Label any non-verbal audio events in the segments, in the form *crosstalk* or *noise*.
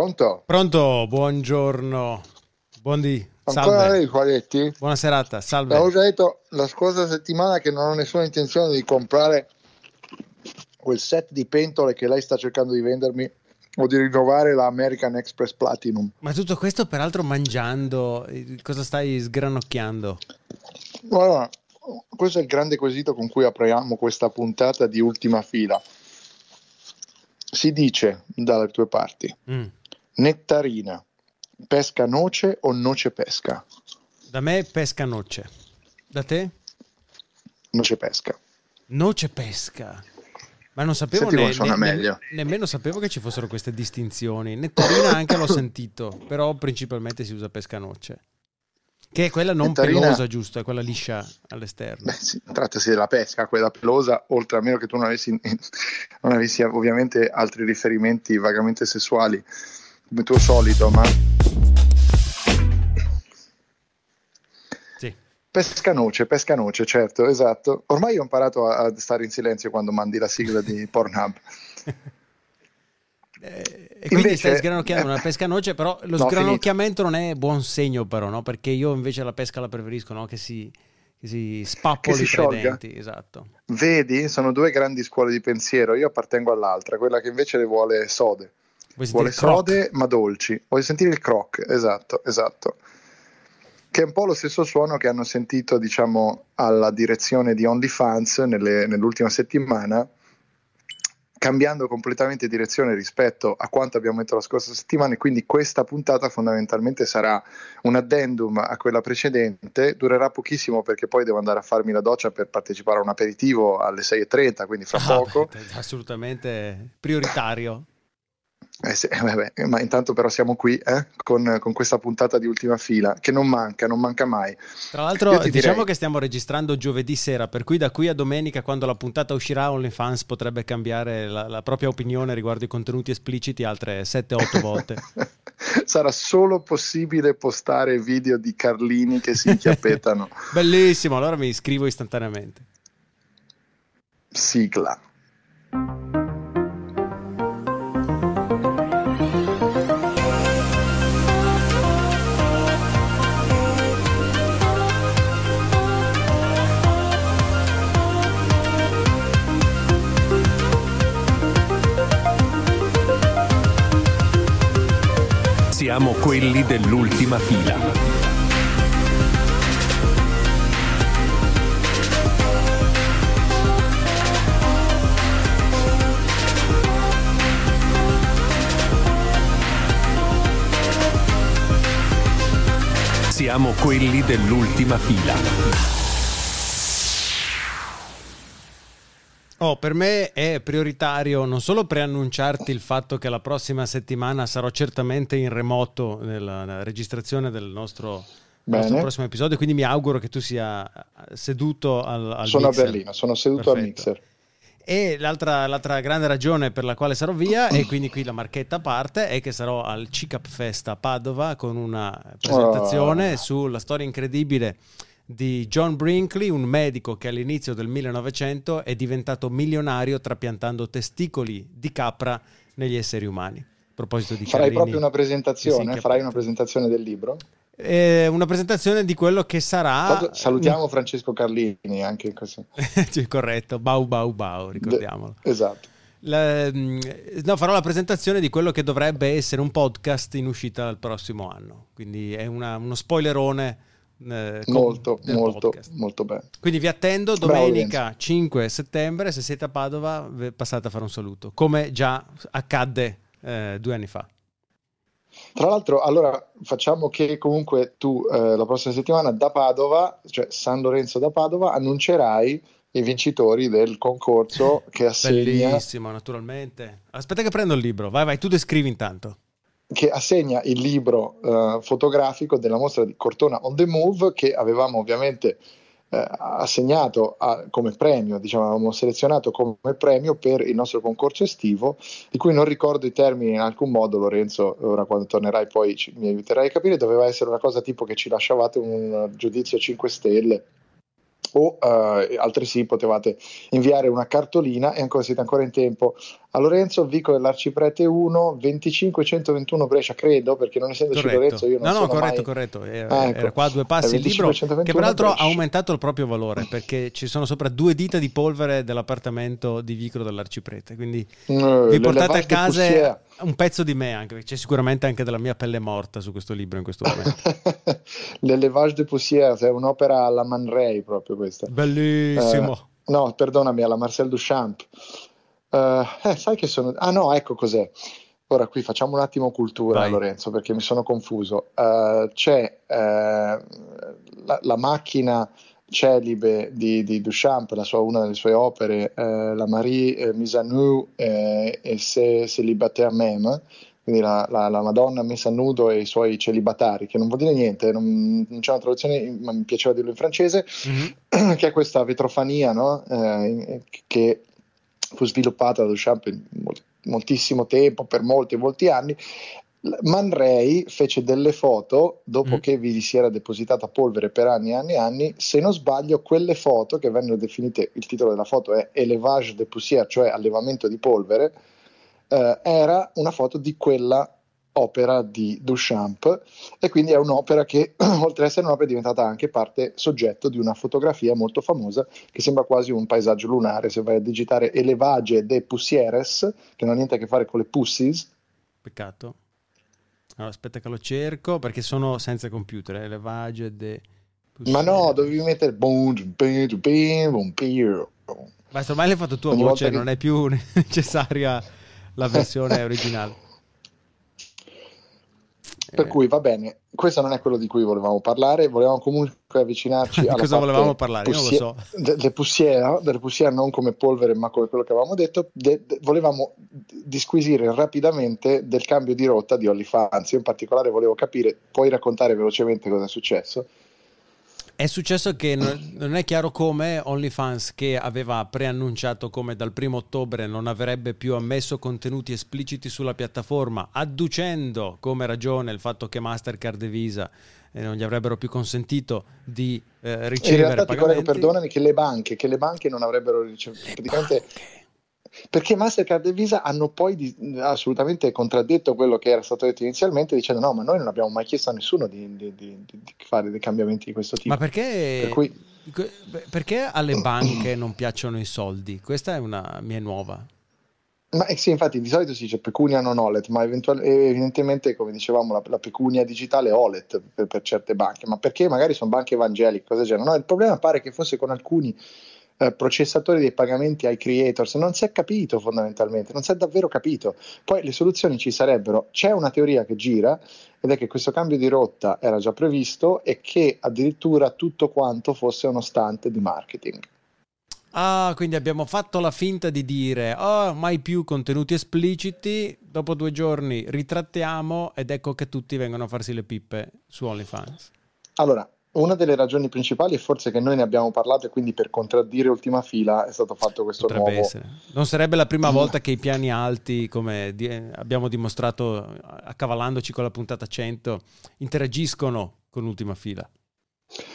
Pronto? Pronto, buongiorno. Buondì. Ancora Salve. lei, Qualetti? Buona serata, salve. L'avevo già detto la scorsa settimana che non ho nessuna intenzione di comprare quel set di pentole che lei sta cercando di vendermi o di rinnovare la American Express Platinum. Ma tutto questo peraltro mangiando, eh, cosa stai sgranocchiando? Allora, questo è il grande quesito con cui apriamo questa puntata di ultima fila. Si dice dalle tue parti, Mm. Nettarina, pesca noce o noce pesca? Da me pesca noce. Da te? Noce pesca. Noce pesca. Ma non sapevo suona ne- meglio. nemmeno sapevo che ci fossero queste distinzioni. Nettarina anche l'ho *laughs* sentito, però principalmente si usa pesca noce. Che è quella non Nettarina- pelosa, giusto? È quella liscia all'esterno. Beh, sì, trattasi della pesca, quella pelosa, oltre a meno che tu non avessi, *laughs* non avessi ovviamente altri riferimenti vagamente sessuali, come tuo solito, ma Sì. pesca noce, pesca noce, certo, esatto. Ormai ho imparato a, a stare in silenzio quando mandi la sigla di *laughs* Pornhub. Eh, e quindi Invece- stai sgranocchiando una pesca noce, però lo No, sgranocchiamento non è buon segno, però, no? Perché io invece la pesca la preferisco, no? Che si, che si spappoli Che si tra i denti, esatto. Vedi, sono due grandi scuole di pensiero, io appartengo all'altra, quella che invece le vuole sode. Vuole croc? sode ma dolci. Voglio sentire il croc, esatto, esatto. Che è un po' lo stesso suono che hanno sentito, diciamo, alla direzione di OnlyFans nelle- nell'ultima settimana, cambiando completamente direzione rispetto a quanto abbiamo detto la scorsa settimana. E quindi questa puntata fondamentalmente sarà un addendum a quella precedente. Durerà pochissimo perché poi devo andare a farmi la doccia per partecipare a un aperitivo alle 6.30, quindi fra Ah, poco. beh, assolutamente prioritario. Eh sì, *laughs* vabbè, ma intanto però siamo qui eh, con, con questa puntata di ultima fila che non manca, non manca mai. Tra l'altro, diciamo direi- che stiamo registrando giovedì sera, per cui da qui a domenica, quando la puntata uscirà, OnlyFans potrebbe cambiare la, la propria opinione riguardo i contenuti espliciti altre 7-8 *laughs* volte. Sarà solo possibile postare video di Carlini che si inchiappettano. *laughs* Bellissimo, allora mi iscrivo istantaneamente. Sigla. Dell'ultima fila. Siamo quelli dell'ultima fila. Oh, per me è prioritario non solo preannunciarti il fatto che la prossima settimana sarò certamente in remoto nella, registrazione del nostro, nostro prossimo episodio, quindi mi auguro che tu sia seduto al, al sono mixer. a Berlino, sono seduto al Perfetto. mixer. E l'altra, l'altra grande ragione per la quale sarò via, e quindi qui la marchetta a parte, è che sarò al CICAP Fest a Padova con una presentazione Oh. sulla storia incredibile di John Brinkley, un medico che all'inizio del 1900 è diventato milionario trapiantando testicoli di capra negli esseri umani. A proposito di Farai Carlini, proprio una presentazione? Farai una presentazione del libro? Eh, una presentazione di quello che sarà... Salutiamo Francesco Carlini anche in questo. *laughs* Sì, corretto, bau bau bau, ricordiamolo. Esatto. La- mm, no, farò la presentazione di quello che dovrebbe essere un podcast in uscita il prossimo anno. Quindi è una- uno spoilerone. Eh, Molto, molto, podcast. molto bene. Quindi vi attendo Bravo, domenica 5 settembre. Se siete a Padova, passate a fare un saluto, come già accadde eh, due anni fa. Tra l'altro, allora facciamo che comunque tu eh, la prossima settimana da Padova, cioè San Lorenzo da Padova, annuncerai i vincitori del concorso che assegna, Bellissimo, naturalmente. Aspetta che prendo il libro. Vai, vai, tu descrivi intanto. Che assegna il libro eh, fotografico della mostra di Cortona on the Move che avevamo ovviamente eh, assegnato a- come premio, diciamo, avevamo selezionato come premio per il nostro concorso estivo, di cui non ricordo i termini in alcun modo, Lorenzo, ora quando tornerai poi ci- mi aiuterai a capire, doveva essere una cosa tipo che ci lasciavate un giudizio 5 stelle o eh, altresì potevate inviare una cartolina e ancora siete ancora in tempo a Lorenzo, Vico dell'Arciprete 1, 2521 Brescia, credo, perché non essendoci corretto. Lorenzo io non No, no, sono corretto, mai... corretto. Era, Ah, ecco. era qua a due passi il libro, 2521 che peraltro Brescia. ha aumentato il proprio valore, perché ci sono sopra due dita di polvere dell'appartamento di Vicro dell'Arciprete, quindi Eh, vi le portate a casa. Un pezzo di me, anche c'è sicuramente anche della mia pelle morta su questo libro in questo momento. *laughs* L'Elevage de Poussière, è un'opera alla Man Ray proprio questa. Bellissimo. Eh, no, perdonami, alla Marcel Duchamp. Eh, eh, sai che sono... Ah no, ecco cos'è. Ora qui facciamo un attimo cultura, Vai. Lorenzo, perché mi sono confuso. Eh, c'è eh, la, la macchina celibe di, di Duchamp, la sua- una delle sue opere, eh, la Marie eh, mise à nu eh, e se célibataire même, quindi la, la- la Madonna messa a nudo e i suoi celibatari, che non vuol dire niente, non, non c'è una traduzione, ma mi piaceva dirlo in francese, Mhm. *clears throat* che è questa vetrofania no? Eh, che fu sviluppata da Duchamp in mol- moltissimo tempo, per molti e molti anni. Man Ray fece delle foto dopo Mm. che vi si era depositata polvere per anni e anni e anni. Se non sbaglio, quelle foto che vennero definite, il titolo della foto è Élevage de poussière, cioè allevamento di polvere, eh, era una foto di quella opera di Duchamp e quindi è un'opera che *clears throat* oltre ad essere un'opera è diventata anche parte soggetto di una fotografia molto famosa che sembra quasi un paesaggio lunare se vai a digitare Elevage de Poussieres che non ha niente a che fare con le pussies Peccato. Allora, aspetta che lo cerco perché sono senza computer. eh, Levage de... ma no dovevi mettere. Basta, ormai l'hai fatto tu a Ogni voce, che- non è più *laughs* necessaria la versione *laughs* originale. Per Eh, cui va bene questo non è quello di cui volevamo parlare volevamo comunque avvicinarci *laughs* alla cosa volevamo parlare? Io non lo so. de- delle poussiere, delle poussiere non come polvere ma come quello che avevamo detto de- de- volevamo disquisire rapidamente del cambio di rotta di OnlyFans io in particolare volevo capire puoi raccontare velocemente cosa è successo È successo che non non è chiaro come OnlyFans, che aveva preannunciato come dal primo ottobre non avrebbe più ammesso contenuti espliciti sulla piattaforma, adducendo come ragione il fatto che Mastercard e Visa eh, non gli avrebbero più consentito di eh, in ricevere realtà ti prego pagamenti. perdonami che le banche che le banche non avrebbero ricevuto praticamente perché Mastercard e Visa hanno poi di- assolutamente contraddetto quello che era stato detto inizialmente dicendo no ma noi non abbiamo mai chiesto a nessuno di, di- di- fare dei cambiamenti di questo tipo Ma perché, Per cui- perché alle banche non piacciono i soldi? Questa è una mia nuova. Ma eh sì, infatti di solito si dice pecunia non OLED, ma eventual- evidentemente, come dicevamo, la, la pecunia digitale è OLED per, per certe banche, ma perché magari sono banche evangeliche, cose del genere. No, il problema pare che fosse con alcuni eh, processatori dei pagamenti ai creators, non si è capito fondamentalmente, non si è davvero capito. Poi le soluzioni ci sarebbero, c'è una teoria che gira ed è che questo cambio di rotta era già previsto e che addirittura tutto quanto fosse uno stante di marketing. Ah, quindi abbiamo fatto la finta di dire oh, mai più contenuti espliciti, dopo due giorni ritrattiamo ed ecco che tutti vengono a farsi le pippe su OnlyFans. Allora, una delle ragioni principali è forse che noi ne abbiamo parlato e quindi per contraddire ultima fila è stato fatto questo Potrebbe nuovo... essere. Non sarebbe la prima Mm. volta che i piani alti, come abbiamo dimostrato accavallandoci con la puntata 100, interagiscono con ultima fila.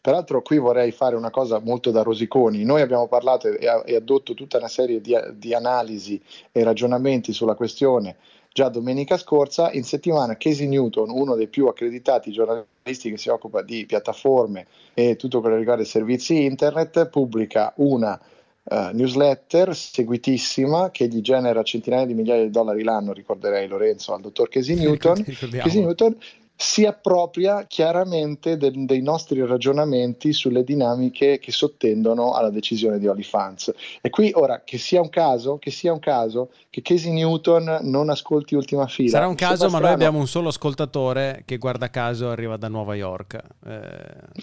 Peraltro qui vorrei fare una cosa molto da rosiconi. Noi abbiamo parlato e, e addotto tutta una serie di, di analisi e ragionamenti sulla questione già domenica scorsa. In settimana Casey Newton, uno dei più accreditati giornalisti che si occupa di piattaforme e tutto quello che riguarda i servizi internet, pubblica una eh, newsletter seguitissima che gli genera centinaia di migliaia di dollari l'anno, ricorderei Lorenzo, al dottor Casey Newton. Casey Newton si appropria chiaramente del- dei nostri ragionamenti sulle dinamiche che sottendono alla decisione di OnlyFans. E qui ora che sia un caso, che sia un caso che Casey Newton non ascolti ultima fila. Sarà un caso, ma noi strano. abbiamo un solo ascoltatore che guarda caso arriva da Nuova York. Eh,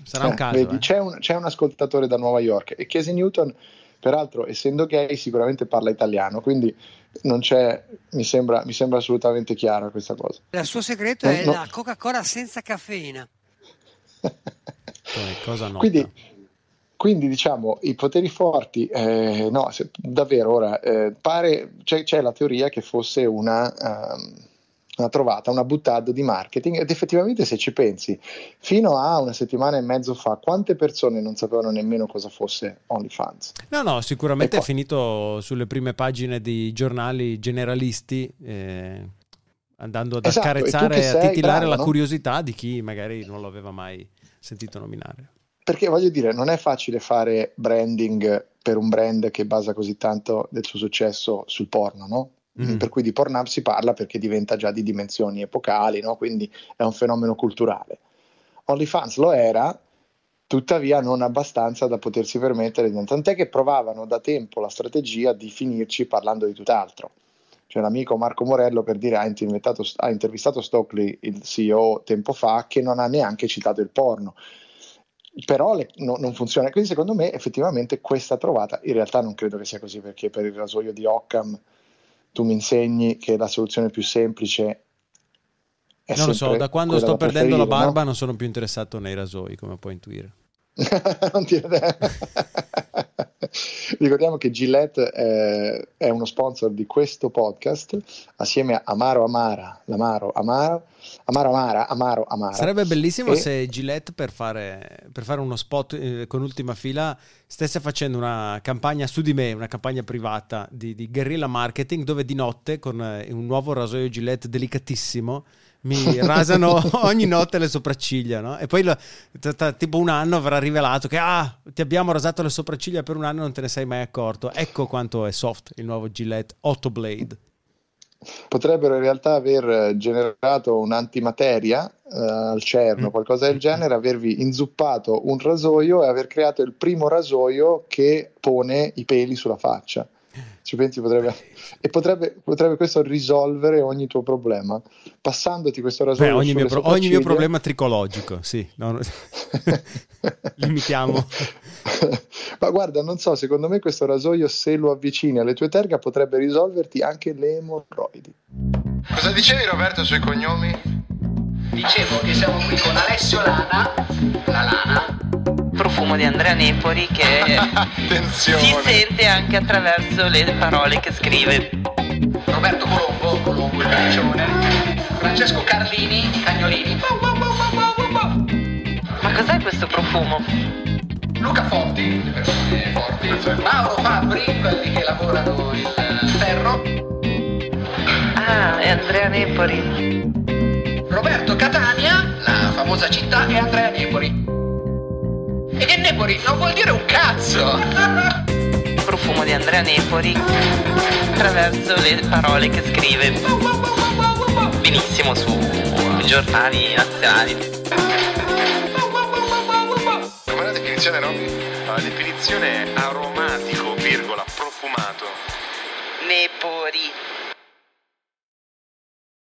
sarà un Eh, caso. vedi, eh. c'è, un, c'è un ascoltatore da Nuova York e Casey Newton, peraltro, essendo gay, sicuramente parla italiano, quindi non c'è, mi sembra, mi sembra assolutamente chiara questa cosa. Il suo segreto Eh, è no. la Coca-Cola senza caffeina. Cosa nota. Quindi, quindi, diciamo i poteri forti, eh, no, se- davvero ora eh, pare c'è, c'è la teoria che fosse una, ehm, una trovata, una buttata di marketing ed effettivamente se ci pensi, fino a una settimana e mezzo fa, quante persone non sapevano nemmeno cosa fosse OnlyFans? No, no, sicuramente è finito sulle prime pagine di giornali generalisti, eh, andando ad Esatto, accarezzare e a titillare bravo, la no? curiosità di chi magari non lo aveva mai sentito nominare. Perché voglio dire, non è facile fare branding per un brand che basa così tanto del suo successo sul porno, no? Mm. Per cui di Pornhub si parla perché diventa già di dimensioni epocali, no? Quindi è un fenomeno culturale. OnlyFans lo era, tuttavia non abbastanza da potersi permettere, tant'è che provavano da tempo la strategia di finirci parlando di tutt'altro. Cioè l'amico Marco Morello per dire ha intervistato, ha intervistato Stockley, il CEO, tempo fa, che non ha neanche citato il porno però le- no- non funziona. Quindi secondo me effettivamente questa trovata, in realtà non credo che sia così perché per il rasoio di Occam tu mi insegni che la soluzione più semplice è non lo so, da quando sto da perdendo la barba non sono più interessato nei rasoi, come puoi intuire. no? *laughs* Non ti- *laughs* *laughs* Ricordiamo che Gillette è, è uno sponsor di questo podcast assieme a Amaro Amara, l'Amaro Amaro, Amaro Amara, Amaro Amara. Sarebbe bellissimo E- se Gillette per fare, per fare uno spot eh, con ultima fila stesse facendo una campagna su di me, una campagna privata di, di guerrilla marketing dove di notte con eh, un nuovo rasoio Gillette delicatissimo mi rasano *laughs* ogni notte le sopracciglia, no? E poi lo- tra tipo un anno verrà rivelato che ah, ti abbiamo rasato le sopracciglia per un anno e non te ne sei mai accorto. Ecco quanto è soft il nuovo Gillette Autoblade. potrebbero in realtà aver generato un'antimateria eh, al CERN o Mm. qualcosa del genere, avervi inzuppato un rasoio e aver creato il primo rasoio che pone i peli sulla faccia. Ci pensi potrebbe e potrebbe, potrebbe questo risolvere ogni tuo problema passandoti questo Beh, rasoio ogni, sulle mio, pro- ogni mio problema tricologico, sì. no, no. *laughs* Limitiamo. Ma guarda, non so, secondo me questo rasoio se lo avvicini alle tue terga potrebbe risolverti anche le emorroidi. Cosa dicevi Roberto sui cognomi? Dicevo che siamo qui con Alessio Lana, la Lana, profumo di Andrea Nepori che *laughs* si sente anche attraverso le parole che scrive. Roberto Colombo, Colombo il caccione, Francesco Carlini, i cagnolini, Ma cos'è questo profumo? Luca Forti, le persone forti, Mauro Fabri, quelli che lavorano il ferro, Ah, è Andrea Nepori. Roberto Catania, la famosa città, e Andrea Nepori. E Nepori non vuol dire un cazzo! Profumo di Andrea Nepori attraverso le parole che scrive. Benissimo su giornali nazionali. Com'è la definizione, Robby? La definizione è aromatico, virgola, profumato. Nepori.